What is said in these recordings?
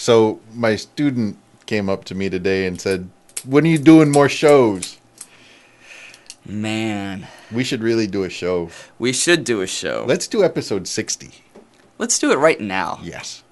So my student came up to me today and said, "When are you doing more shows? Man, We should really do a show. we should do a show. Let's do episode 60." Let's do it right now. Yes.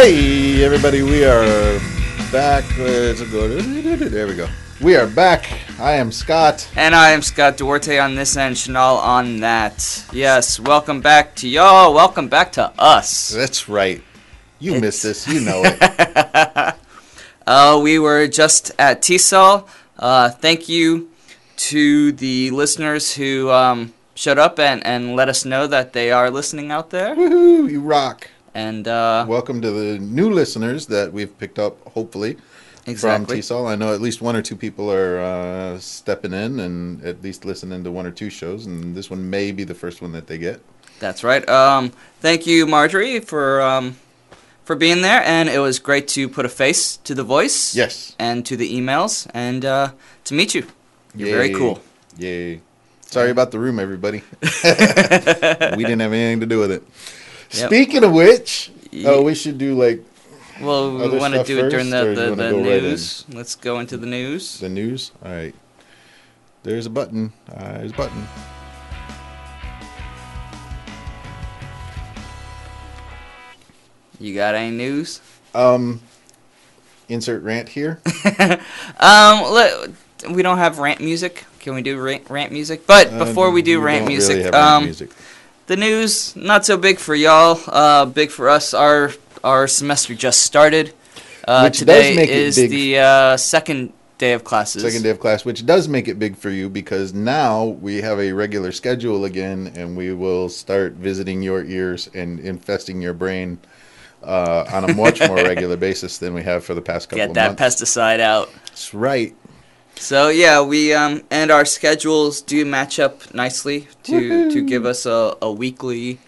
Hey, everybody, we are back. There we go. We are back. I am Scott. And I am Scott Duarte on this end, Chanel on that. Yes, welcome back to y'all. Welcome back to us. That's right. You It's- missed this. You know it. Uh, we were just at TESOL. Uh, thank you to the listeners who um, showed up and, and let us know that they are listening out there. Woohoo! You rock. And uh, Welcome to the new listeners that we've picked up, hopefully, exactly. from TESOL. I know at least one or two people are uh, stepping in and at least listening to one or two shows, and this one may be the first one that they get. That's right. Um, thank you, Marjorie, for um, for being there, and it was great to put a face to the voice. Yes. And to the emails, and uh, to meet you. You're very cool. Yay. Sorry about the room, everybody. we didn't have anything to do with it. Yep. Speaking of which, Ye- oh, we should do like Well, we want to do it during the, the, the go right news. Let's go into the news. the news. All right. There's a button. Uh, there's a button. You got any news? Um, insert rant here. Um, let, we don't have rant music. Can we do rant, rant music? But Uh, before we do rant don't music, really have rant um, music. The news not so big for y'all. Uh, big for us. Our our semester just started. Uh, Which does today make it is the uh, second day of classes. Second day of class, which does make it big for you because now we have a regular schedule again, and we will start visiting your ears and infesting your brain uh, on a much more regular basis than we have for the past couple Get of that months. pesticide out. That's right. So yeah, we um and our schedules do match up nicely to to give us a, a weekly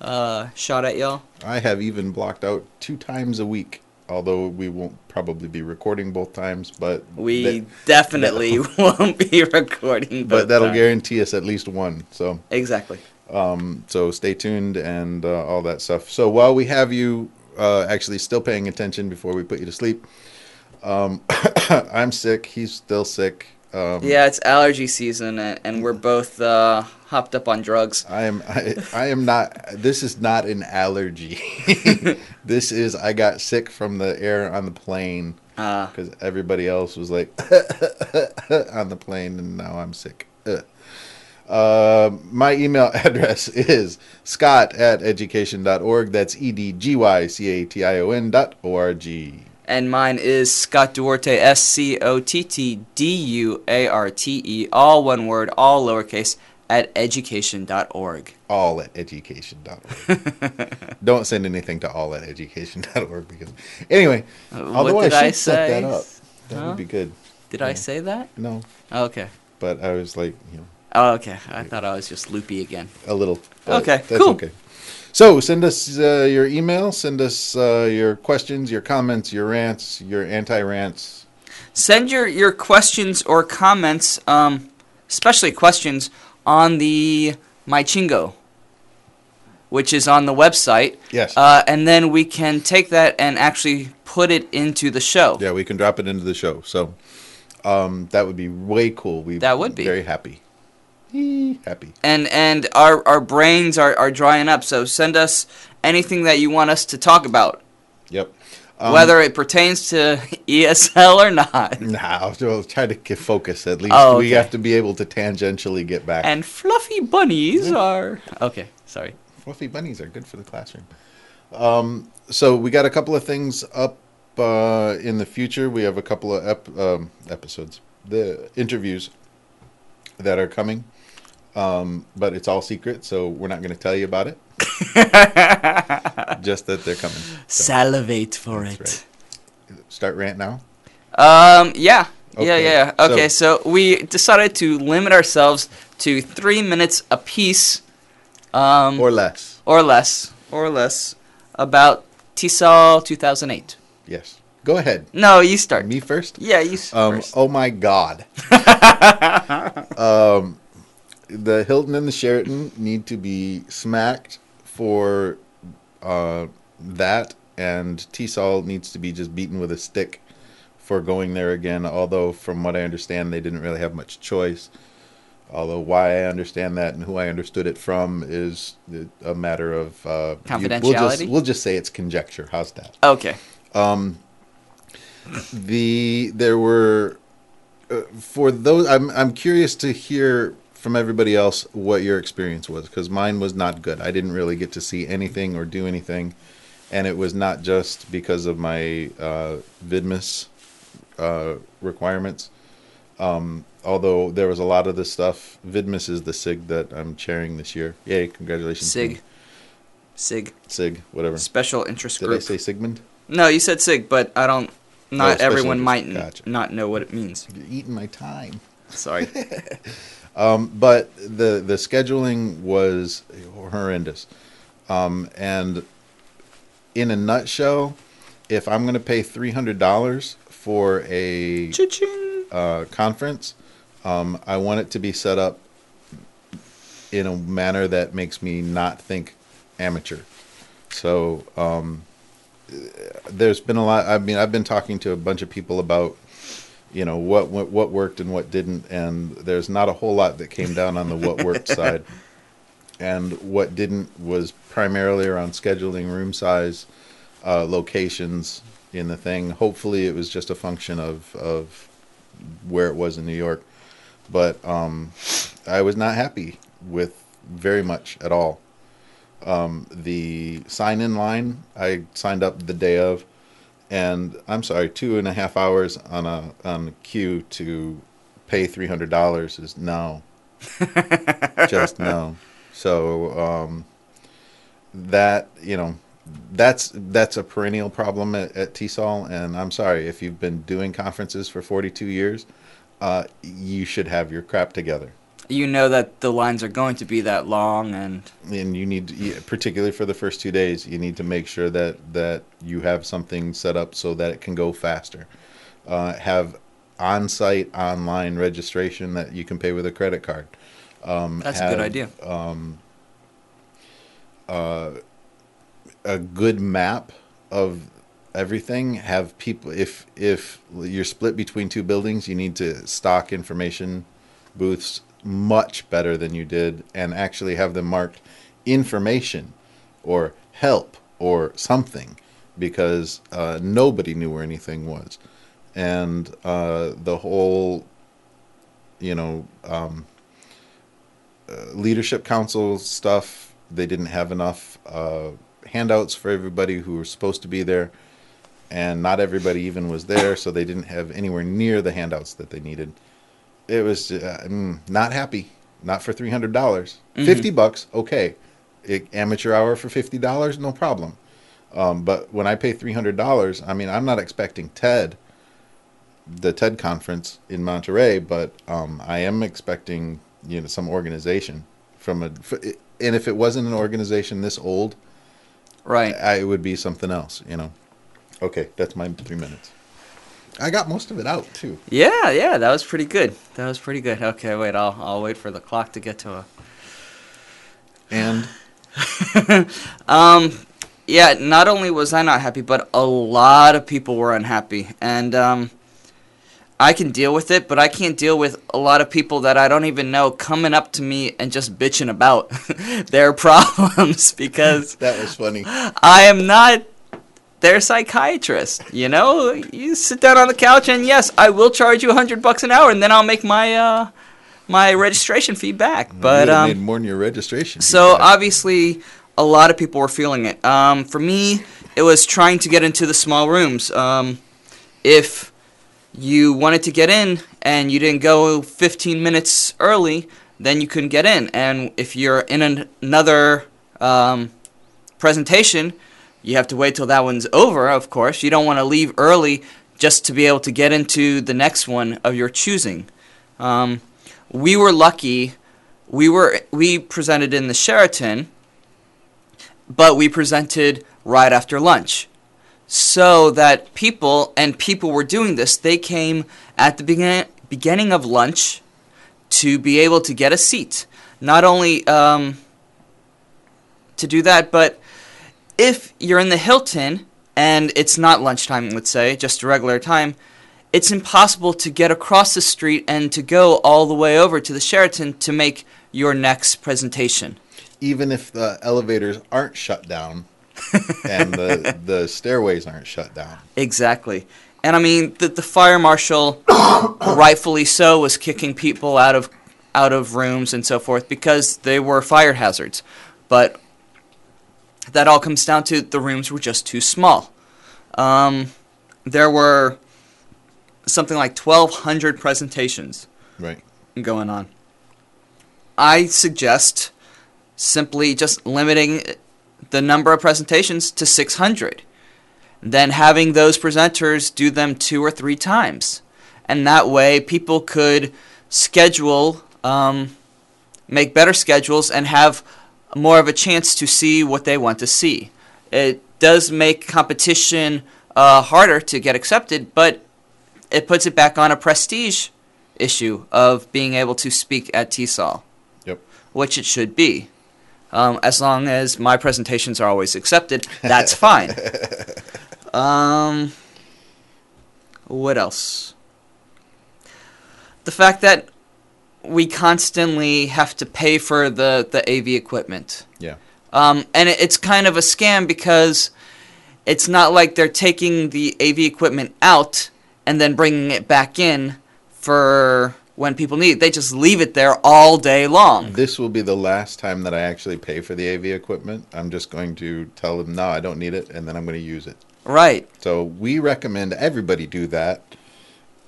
uh shot at y'all. I have even blocked out two times a week, although we won't probably be recording both times, but We that- definitely won't be recording, but that'll times. guarantee us at least one. So exactly. um, so stay tuned and uh, all that stuff. So while we have you uh, actually still paying attention before we put you to sleep, um, I'm sick. He's still sick. Um, Yeah, it's allergy season, and, and we're both uh, hopped up on drugs. I am I, I am not this is not an allergy. this is I got sick from the air on the plane Uh, because everybody else was like on the plane and now I'm sick. Uh, my email address is scott at education.org. That's E D G Y C A T I O N dot O R G. and mine is Scott Duarte, S C O T T D U A R T E, all one word, all lowercase, at education.org. All at education.org. Don't send anything to all at education.org because, anyway, uh, although what did I should set say? that up, that Huh? would be good. Did I say that? No, Oh, okay. but I was like, you know, Oh, okay. I thought I was just loopy again. a little. Okay, that's cool. okay. So send us uh, your email. Send us uh, your questions, your comments, your rants, your anti-rants. Send your, your questions or comments, um, especially questions, on the MyChingo, which is on the website. Yes. Uh, and then we can take that and actually put it into the show. yeah, we can drop it into the show. So um, that would be way cool. We That would be. very happy. Happy. And and our, our brains are, are drying up, so send us anything that you want us to talk about, Yep. Um, whether it pertains to ESL or not. Nah, we'll try to get focus at least. Oh, We have to be able to tangentially get back. And fluffy bunnies are. Okay, sorry. Fluffy bunnies are good for the classroom. Um, so we got a couple of things up uh, in the future. We have a couple of ep- um, episodes, the interviews that are coming, um, but it's all secret, so we're not going to tell you about it. Just that they're coming. So, Salivate for That's it. start rant now. Um, yeah. Yeah, Okay, yeah. so- Okay, so, we decided to limit ourselves to three minutes apiece, um, Or less. or less, or less, about TESOL 2008. Yes. Go ahead. No, you start. Me first. Yeah, you Um, first. oh my God. um, the Hilton and the Sheraton need to be smacked for uh, that, and TESOL needs to be just beaten with a stick for going there again. Although, from what I understand, they didn't really have much choice. Although, why I understand that and who I understood it from is a matter of uh, you- We'll just, Confidentiality? we'll just say it's conjecture. How's that? Okay. the there were uh, for those I'm I'm curious to hear from everybody else what your experience was because mine was not good. I didn't really get to see anything or do anything, and it was not just because of my uh, Vidmus uh, requirements. Um, although there was a lot of this stuff. Vidmus is the SIG that I'm chairing this year. Yay! Congratulations. SIG. SIG. SIG, whatever. Special interest Did I group. say Sigmund? No, you said SIG, but I don't. Not special everyone might Gotcha. not know what it means. You're eating my time. Sorry. but the the scheduling was horrendous. Um, and in a nutshell if i'm going to pay $300 for a uh, conference um, i want it to be set up in a manner that makes me not think amateur. So um, there's been a lot i mean i've been talking to a bunch of people about you know what, what what worked and what didn't and there's not a whole lot that came down on the what worked side. And what didn't was primarily around scheduling room size uh, locations in the thing. Hopefully it was just a function of of where it was in new york. But um, i was not happy with very much at all. Um, the sign in line i signed up the day of and I'm sorry, two and a half hours on a on a queue to pay three hundred dollars is no, just no. So um, that you know, that's that's a perennial problem at, at TESOL, and I'm sorry if you've been doing conferences for 42 years, uh, you should have your crap together. You know that the lines are going to be that long, and and you need yeah, particularly for the first two days you need to make sure that that you have something set up so that it can go faster. Uh, have on-site online registration that you can pay with a credit card. Um, that's a good have, idea. a good map of everything. Have people if if you're split between two buildings you need to stock information booths much better than you did and actually have them marked information or help or something because uh, nobody knew where anything was. And uh, the whole you know um, uh, leadership council stuff they didn't have enough uh, handouts for everybody who were supposed to be there. And not everybody even was there so they didn't have anywhere near the handouts that they needed it was uh, mm, not happy. Not for $300. 50 bucks okay. It, amateur hour for $50 no problem. Um, but when i pay $300 i mean i'm not expecting ted the ted conference in monterey but um, i am expecting you know some organization from a f- and if it wasn't an organization this old Right. I, it would be something else you know. Okay that's my three minutes i got most of it out too Yeah, yeah, that was pretty good. That was pretty good. Okay, wait, I'll I'll wait for the clock to get to a. and Um, yeah, not only was I not happy, but a lot of people were unhappy, and um, I can deal with it, but I can't deal with a lot of people that I don't even know coming up to me and just bitching about their problems because that was funny I am not their psychiatrist. You know, you sit down on the couch and yes, I will charge you a hundred bucks an hour, and then I'll make my uh my registration fee back. But you um, made more than your registration so back. obviously, a lot of people were feeling it. Um, for me, it was trying to get into the small rooms. Um, if you wanted to get in and you didn't go 15 minutes early, then you couldn't get in. And if you're in an, another um, presentation, you have to wait till that one's over, of course. You don't want to leave early just to be able to get into the next one of your choosing. Um, we were lucky. We were we presented in the Sheraton, but we presented right after lunch so that people and people were doing this they came at the begin- beginning of lunch to be able to get a seat not only um, to do that but if you're in the hilton and it's not lunchtime let's say just a regular time it's impossible to get across the street and to go all the way over to the sheraton to make your next presentation Even if the elevators aren't shut down and the the stairways aren't shut down. Exactly. And I mean, the, the fire marshal, rightfully so, was kicking people out of out of rooms and so forth because they were fire hazards. But that all comes down to the rooms were just too small. Um, there were something like 1,200 presentations Right. going on. I suggest simply just limiting the number of presentations to 600. Then having those presenters do them two or three times. And that way people could schedule, um, make better schedules, and have more of a chance to see what they want to see. It does make competition uh, harder to get accepted, but it puts it back on a prestige issue of being able to speak at TESOL, Yep. which it should be. Um, as long as my presentations are always accepted, that's fine. Um, what else? The fact that we constantly have to pay for the, the AV equipment. Yeah. Um, and it, it's kind of a scam because it's not like they're taking the AV equipment out and then bringing it back in for when people need it. They just leave it there all day long. This will be the last time that I actually pay for the AV equipment. I'm just going to tell them no, I don't need it, and then I'm going to use it. Right. So we recommend everybody do that.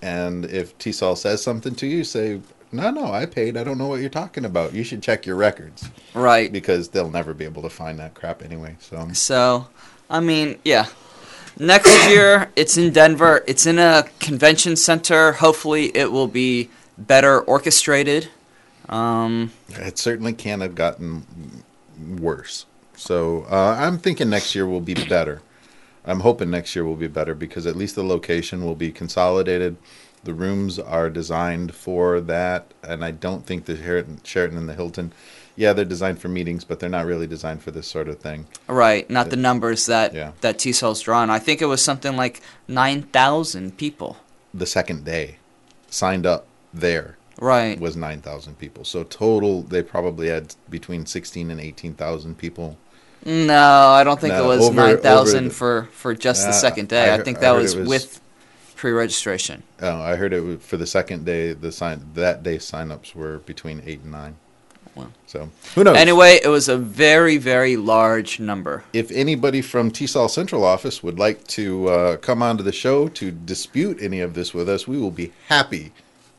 And if TESOL says something to you, say, no, no, I paid. I don't know what you're talking about. You should check your records Right. because they'll never be able to find that crap anyway. So So, I mean, yeah. Next year, it's in Denver. It's in a convention center. Hopefully, it will be better orchestrated. Um, it certainly can't have gotten worse. So uh, I'm thinking next year will be better. I'm hoping next year will be better because at least the location will be consolidated. The rooms are designed for that, and I don't think the Sheraton, and the Hilton, yeah, they're designed for meetings, but they're not really designed for this sort of thing. right, not the numbers that Yeah. that TESOL's drawn. I think it was something like nine thousand people. The second day, signed up there Right. was 9,000 people. So total, they probably had between 16 and 18,000 people. No, I don't think No, it was over- nine thousand for for just the Uh, second day. I I, think that heard was, was- with pre-registration. Oh, I heard it for the second day. The sign that day signups were between eight and nine. Wow. So who knows? Anyway, it was a very very large number. if anybody from TESOL Central Office would like to uh, come onto the show to dispute any of this with us, we will be happy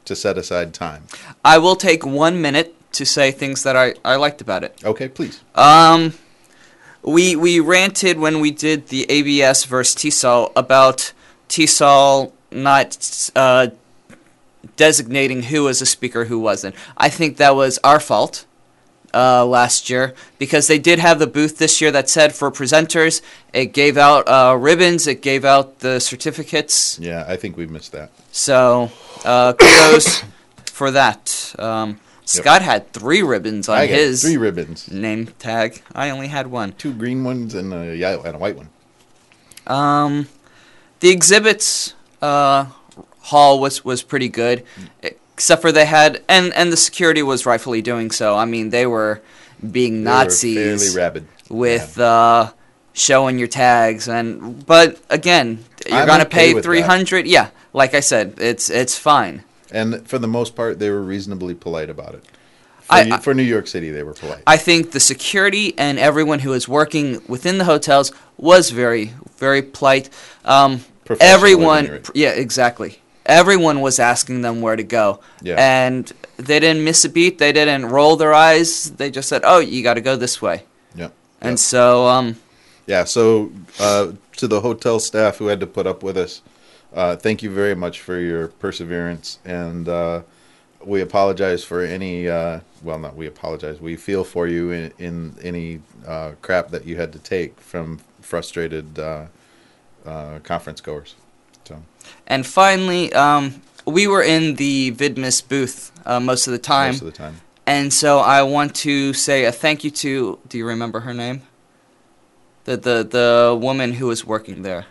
to set aside time. I will take one minute to say things that I, I liked about it. Okay, please. Um, we we ranted when we did the ABS versus TESOL about TESOL not uh, designating who was a speaker, who wasn't. I think that was our fault uh, last year because they did have the booth this year that said for presenters. It gave out uh, ribbons. It gave out the certificates. Yeah, I think we missed that. So uh, kudos for that. Um, Scott had three ribbons on I his three ribbons, name tag. I only had one. two green ones and a yellow and a white one. Um, the exhibits uh, hall was was pretty good, except for they had and and the security was rightfully doing so. I mean, they were being They Nazis rabid. with uh, showing your tags and but again, you're I'm gonna okay pay three hundred. Yeah, like I said, it's it's fine. And for the most part, they were reasonably polite about it. For, I- New- for New York City, they were polite. I think the security and everyone who was working within the hotels was very, very polite. Um, everyone, yeah, exactly. everyone was asking them where to go. Yeah. And they didn't miss a beat. They didn't roll their eyes. They just said, "Oh, you got to go this way." Yep. And Yep. so, um, Yeah, so uh, to the hotel staff who had to put up with us, uh, thank you very much for your perseverance. And uh, we apologize for any, uh, well, not we apologize, we feel for you in, in any uh, crap that you had to take from frustrated uh, conference goers. So, and finally, um, we were in the Vidmus booth uh, most of the time. most of the time. And so I want to say a thank you to. Do you remember her name? The the the woman who was working there.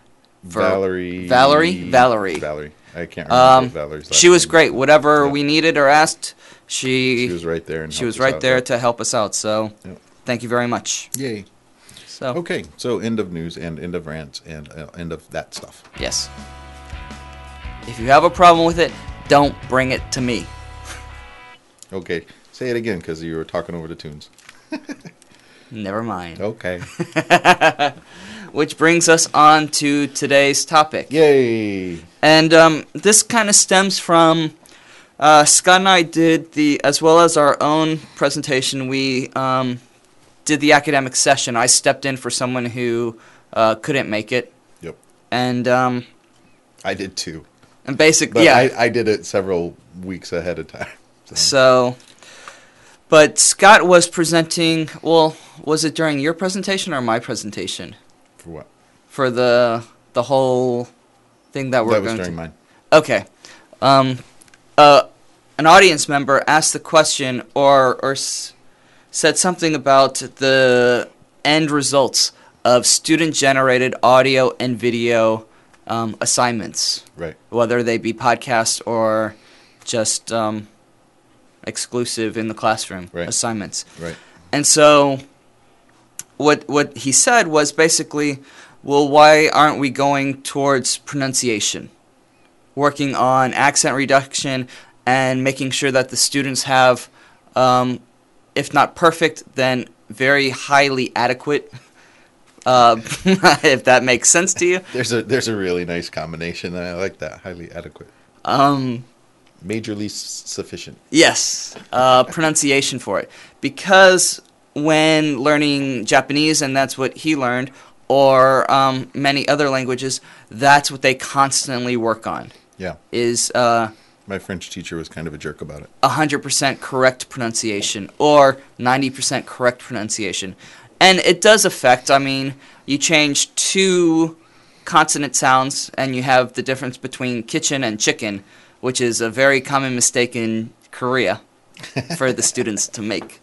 Valerie. Valerie? Valerie. Valerie. I can't remember Um, Valerie's last she was name great. Whatever Yeah. we needed or asked, she She was right there. And she was right out. there to help us out. So Yep. thank you very much. Yay. So Okay, so end of news and end of rants and uh, end of that stuff. yes, if you have a problem with it, don't bring it to me. Okay, say it again because you were talking over the tunes. Never mind. Okay. Which brings us on to today's topic. Yay! And um, this kind of stems from uh, Scott and I did the, as well as our own presentation, we um, did the academic session. I stepped in for someone who uh, couldn't make it. Yep. And, um, I did too. and basically, yeah. I, I did it several weeks ahead of time. So, So, but Scott was presenting, well, was it during your presentation or my presentation? for what? For the, the whole thing that we're that was during to. mine. Okay. Um, uh, an audience member asked the question or, or said something about the end results of student generated audio and video um, assignments, Right. whether they be podcasts or just um, exclusive in the classroom Right. assignments. Right. And so what what he said was basically, well, why aren't we going towards pronunciation? Working on accent reduction and making sure that the students have, um, if not perfect, then very highly adequate. Uh, if that makes sense to you. There's a there's a really nice combination. and I like that. Highly adequate. Um, Majorly s- sufficient. Yes, uh, pronunciation for it. Because when learning Japanese, and that's what he learned, or um, many other languages, that's what they constantly work on. Yeah. Is uh, My French teacher was kind of a jerk about it. 100% correct pronunciation or 90% correct pronunciation. And it does affect, I mean, you change two consonant sounds and you have the difference between kitchen and chicken, which is a very common mistake in Korea for the students to make.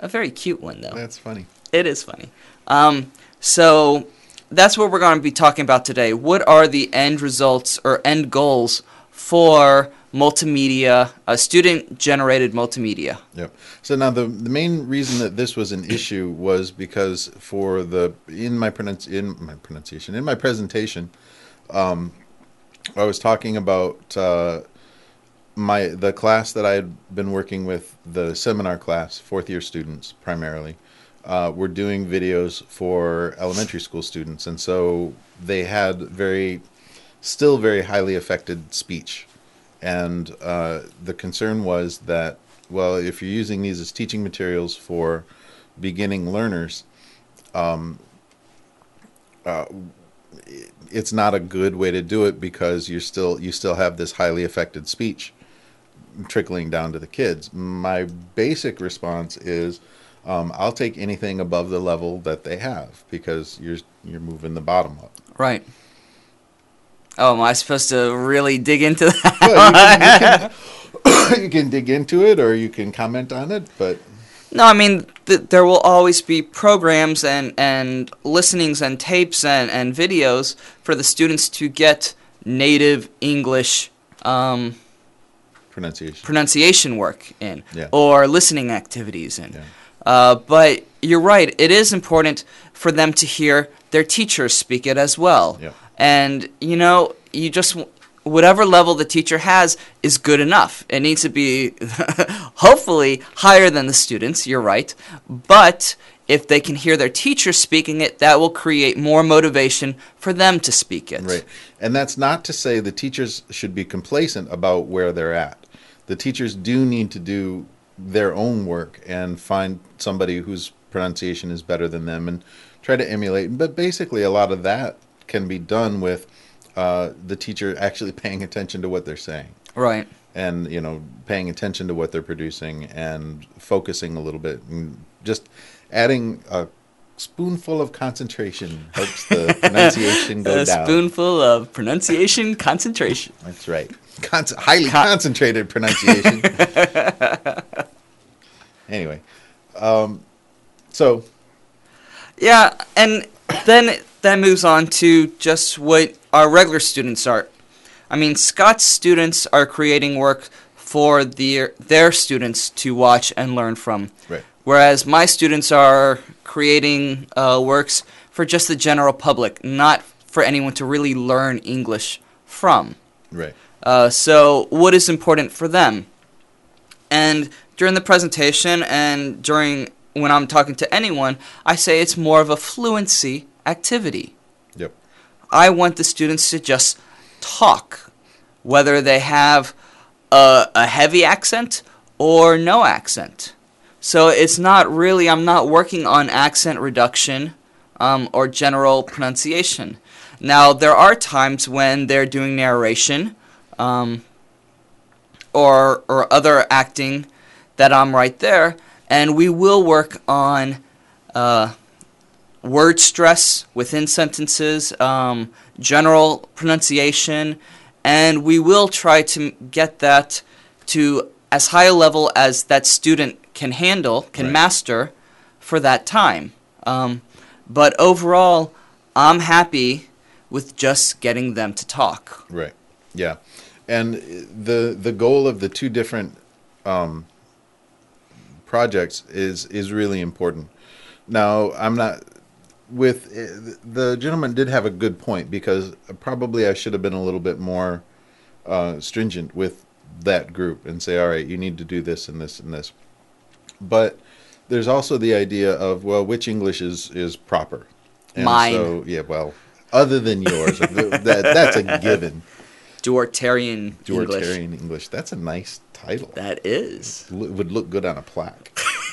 A very cute one, though. That's funny. It is funny. Um, so that's what we're going to be talking about today. What are the end results or end goals for multimedia, uh, student-generated multimedia? Yep. So now the the main reason that this was an issue was because for the in my pronunci- in my pronunciation in my presentation, um, I was talking about uh, my the class that I had been working with the seminar class fourth year students primarily. Uh, were doing videos for elementary school students, and so they had very, still very highly affected speech and uh, the concern was that well if you're using these as teaching materials for beginning learners um, uh, it's not a good way to do it because you're still you still have this highly affected speech trickling down to the kids my basic response is um, I'll take anything above the level that they have because you're you're moving the bottom up. Right. Oh, am I supposed to really dig into that? Well, you, can, you, can, you can dig into it or you can comment on it, but No, I mean th- there will always be programs and and listenings and tapes and and videos for the students to get native English um, pronunciation. pronunciation work in Yeah. or listening activities in. Yeah. Uh, but you're right; it is important for them to hear their teachers speak it as well. Yeah. And you know, you just whatever level the teacher has is good enough. It needs to be hopefully higher than the students. You're right, but if they can hear their teacher speaking it, that will create more motivation for them to speak it. Right. And that's not to say the teachers should be complacent about where they're at. The teachers do need to do their own work and find somebody whose pronunciation is better than them and try to emulate. But basically, a lot of that can be done with uh, the teacher actually paying attention to what they're saying Right. and you know paying attention to what they're producing and focusing a little bit and just adding a spoonful of concentration helps the pronunciation go A down. A spoonful of pronunciation concentration. That's right. Con- highly Con- concentrated pronunciation. anyway, um, so Yeah, and then that moves on to just what our regular students are. I mean, Scott's students are creating work for their their students to watch and learn from, right, whereas my students are creating uh, works for just the general public, not for anyone to really learn English from. right, Uh, so, what is important for them? And during the presentation and during when I'm talking to anyone, I say it's more of a fluency activity. yep, I want the students to just talk, whether they have a, a heavy accent or no accent. So it's not really, I'm not working on accent reduction um, or general pronunciation. Now, there are times when they're doing narration um, or, or other acting that I'm right there, and we will work on uh, word stress within sentences, um, general pronunciation, and we will try to get that to as high a level as that student can handle, can Right. master for that time. Um, but overall, I'm happy with just getting them to talk. right, yeah, and the the goal of the two different um, projects is is really important. Now, I'm not with uh, the gentleman did have a good point because probably I should have been a little bit more uh, stringent with that group and say, all right, you need to do this and this and this. But there's also the idea of well, which English is is proper. And Mine. So yeah, well, other than yours, that, that's a given. Duartarian English. Duartarian English. That's a nice title. That is. Would look good on a plaque,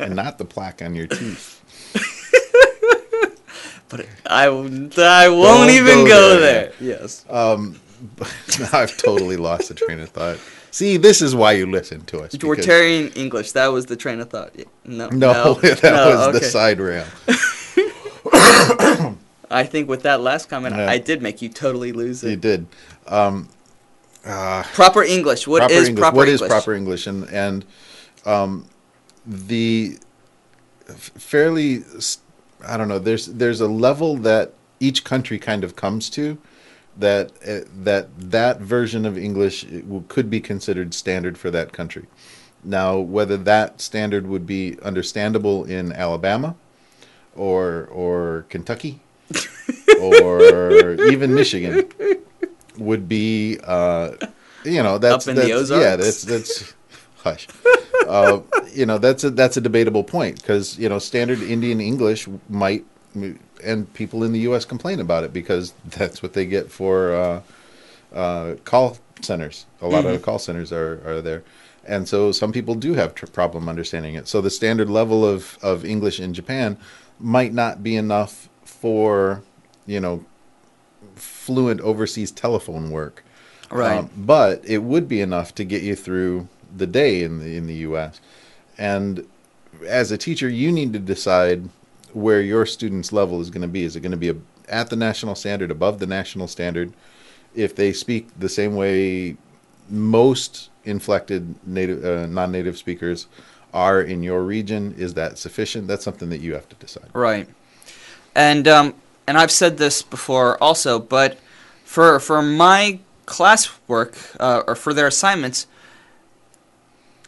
and not the plaque on your teeth. I, I won't Don't even go go, there. there. Yes. now I've totally lost the train of thought. See, this is why you listen to us. Duartarian English. That was the train of thought. Yeah, No. No, that no, was the side rail. I think with that last comment, Yeah. I did make you totally lose it. You did. Um, uh, Proper English. What is proper English. proper What is English? proper English? And and um, the fairly, s- I don't know. There's there's a level that each country kind of comes to that uh, that that version of English uh, could be considered standard for that country. Now, whether that standard would be understandable in Alabama or or Kentucky or even Michigan would be uh, you know that's Up in the that's yeah that's that's hush uh, you know that's a that's a debatable point because you know standard Indian English might and people in the U.S. complain about it because that's what they get for uh, uh, call centers. A lot of call centers are, are there, and so some people do have tr- problem understanding it. So the standard level of of English in Japan might not be enough for you know fluent overseas telephone work. Right. Um, but it would be enough to get you through the day in the in the U.S. And as a teacher, you need to decide where your student's level is going to be. Is it going to be a, at the national standard, above the national standard? If they speak the same way most inflected native uh, non-native speakers are in your region, is that sufficient? That's something that you have to decide. Right. And um, and I've said this before also, but for for my classwork uh, or for their assignments,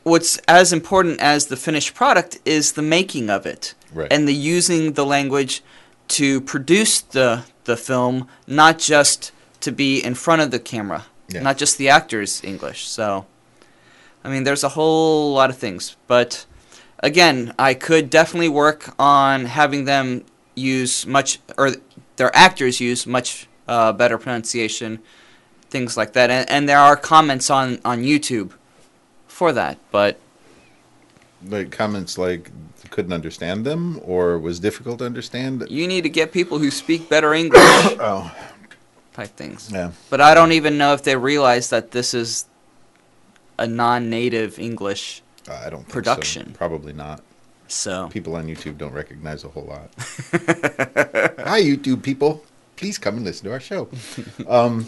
what's as important as the finished product is the making of it Right. and the using the language to produce the the film, not just to be in front of the camera, Yeah. not just the actor's English. So, I mean, there's a whole lot of things, but again, I could definitely work on having them use much, or their actors use much uh, better pronunciation, things like that. And, and there are comments on, on YouTube for that, but Like comments like couldn't understand them or was difficult to understand. you need to get people who speak better English Oh, type things. yeah. But I don't even know if they realize that this is a non-native English. Uh, I don't think so. Production. Probably not. So People on YouTube don't recognize a whole lot. Hi, YouTube people. Please come and listen to our show. Um,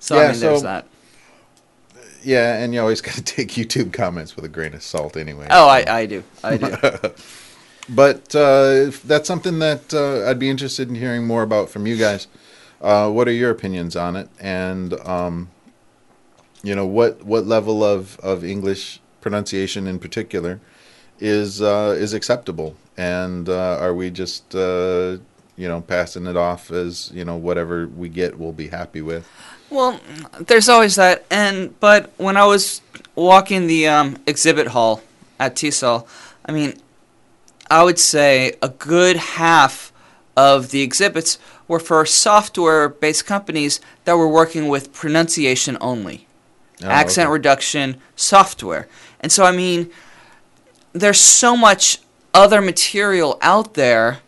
so Yeah, I mean, there's that. Yeah, and you always got to take YouTube comments with a grain of salt anyway. Oh, I, I do. I do. But uh, if that's something that uh, I'd be interested in hearing more about from you guys. Uh, what are your opinions on it? And um, you know, what what level of, of English pronunciation in particular is uh, is acceptable? And uh, are we just uh, you know passing it off as you know whatever we get we'll be happy with? Well, there's always that, and but when I was walking the um, exhibit hall at TESOL, I mean, I would say a good half of the exhibits were for software-based companies that were working with pronunciation only, Oh, accent okay. reduction software, and so I mean, there's so much other material out there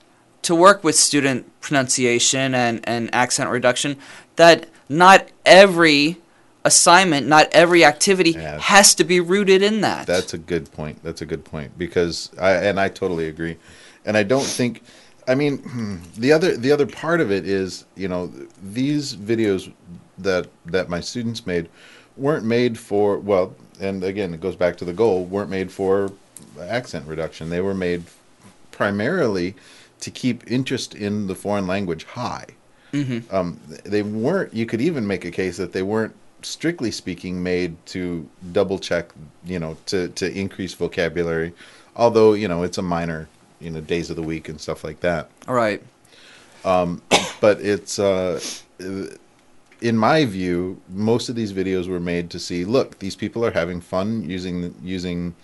to work with student pronunciation and, and accent reduction that not every assignment, not every activity Yeah. has to be rooted in that. That's a good point. That's a good point because I and I totally agree, and I don't think. I mean, the other the other part of it is you know these videos that that my students made weren't made for well, and again it goes back to the goal weren't made for accent reduction. They were made primarily to keep interest in the foreign language high. Mhm. Um, they weren't. You could even make a case that they weren't strictly speaking made to double check, you know, to to increase vocabulary. Although you know it's a minor, you know, days of the week and stuff like that. All right. But it's uh, in my view, most of these videos were made to see. Look, these people are having fun using using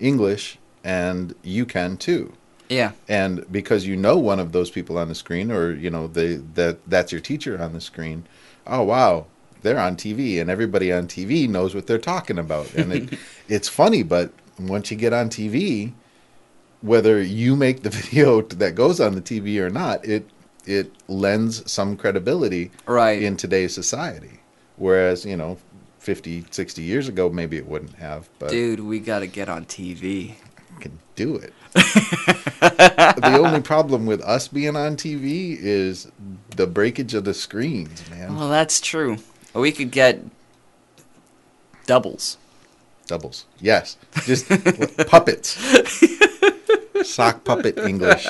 English, and you can too. Yeah. and because you know one of those people on the screen or you know they that that's your teacher on the screen oh wow they're on tv and everybody on tv knows what they're talking about and it, it's funny but once you get on tv whether you make the video that goes on the tv or not it it lends some credibility Right. in today's society whereas you know 50 60 years ago maybe it wouldn't have but Dude, we got to get on TV. can do it. The only problem with us being on TV is the breakage of the screens, man. Well, that's true. We could get doubles. Doubles. Yes. Just puppets. Sock puppet English.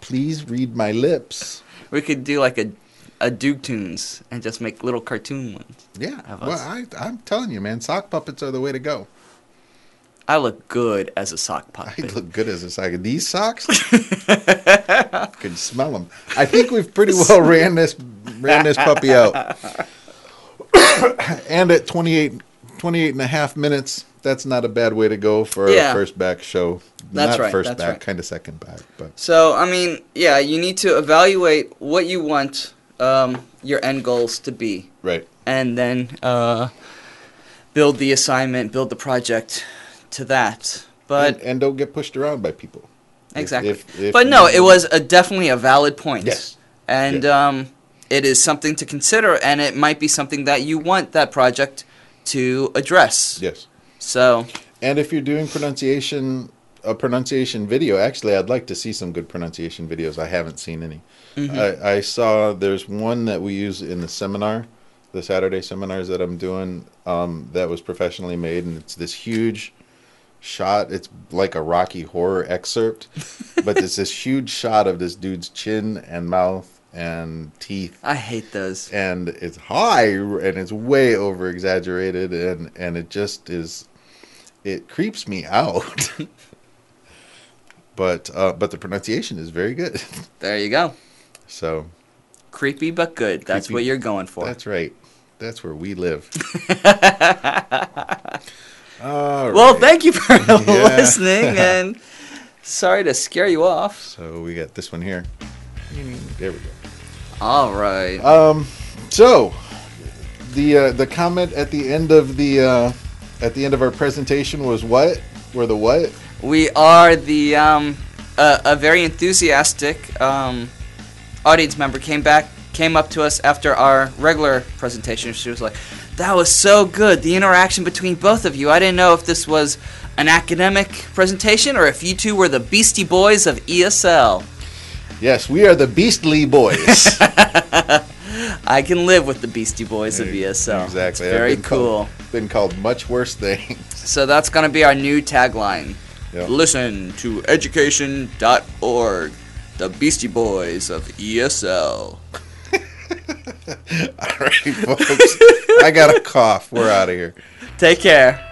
Please read my lips. We could do like a a Duke Tunes and just make little cartoon ones. Yeah. Well. I, I'm telling you, man, sock puppets are the way to go. I look good as a sock puppet. I look good as a sock. These socks? Could smell them. I think we've pretty well ran this ran this puppy out. and at 28, 28 and a half minutes, that's not a bad way to go for Yeah. a first back show. That's not right, first back, right. kind of second back, but So, I mean, yeah, you need to evaluate what you want um, your end goals to be, right. and then uh, build the assignment, build the project to that. But and, and don't get pushed around by people. Exactly. if- if but no, it was a, definitely a valid point. Yes. And um, it is something to consider, and it might be something that you want that project to address. Yes. So, And if you're doing pronunciation, a pronunciation video, actually, I'd like to see some good pronunciation videos. I haven't seen any. I, I saw there's one that we use in the seminar, the Saturday seminars that I'm doing, um, that was professionally made, and it's this huge shot. It's like a Rocky Horror excerpt, but it's this huge shot of this dude's chin and mouth and teeth I hate those. and it's high and it's way over exaggerated and and it just is it creeps me out but uh but the pronunciation is very good There you go. so Creepy but good. That's Creepy. what you're going for. that's right that's where we live All Well, right. thank you for listening, and sorry to scare you off. So we got this one here. There we go. All right. Um, so the uh, the comment at the end of the uh, at the end of our presentation was what? We're the what? We are the um, a, a very enthusiastic um, audience member came back came up to us after our regular presentation. She was like, "That was so good. The interaction between both of you. I didn't know if this was an academic presentation or if you two were the Beastie Boys of ESL. Yes, we are the Beastly Boys. I can live with the Beastie Boys of ESL. Exactly. It's very been cool. Called, been called much worse things. So that's gonna be our new tagline. Yep. Listen to education.org, the Beastie Boys of ESL. All right, folks. I got a cough. We're out of here. Take care.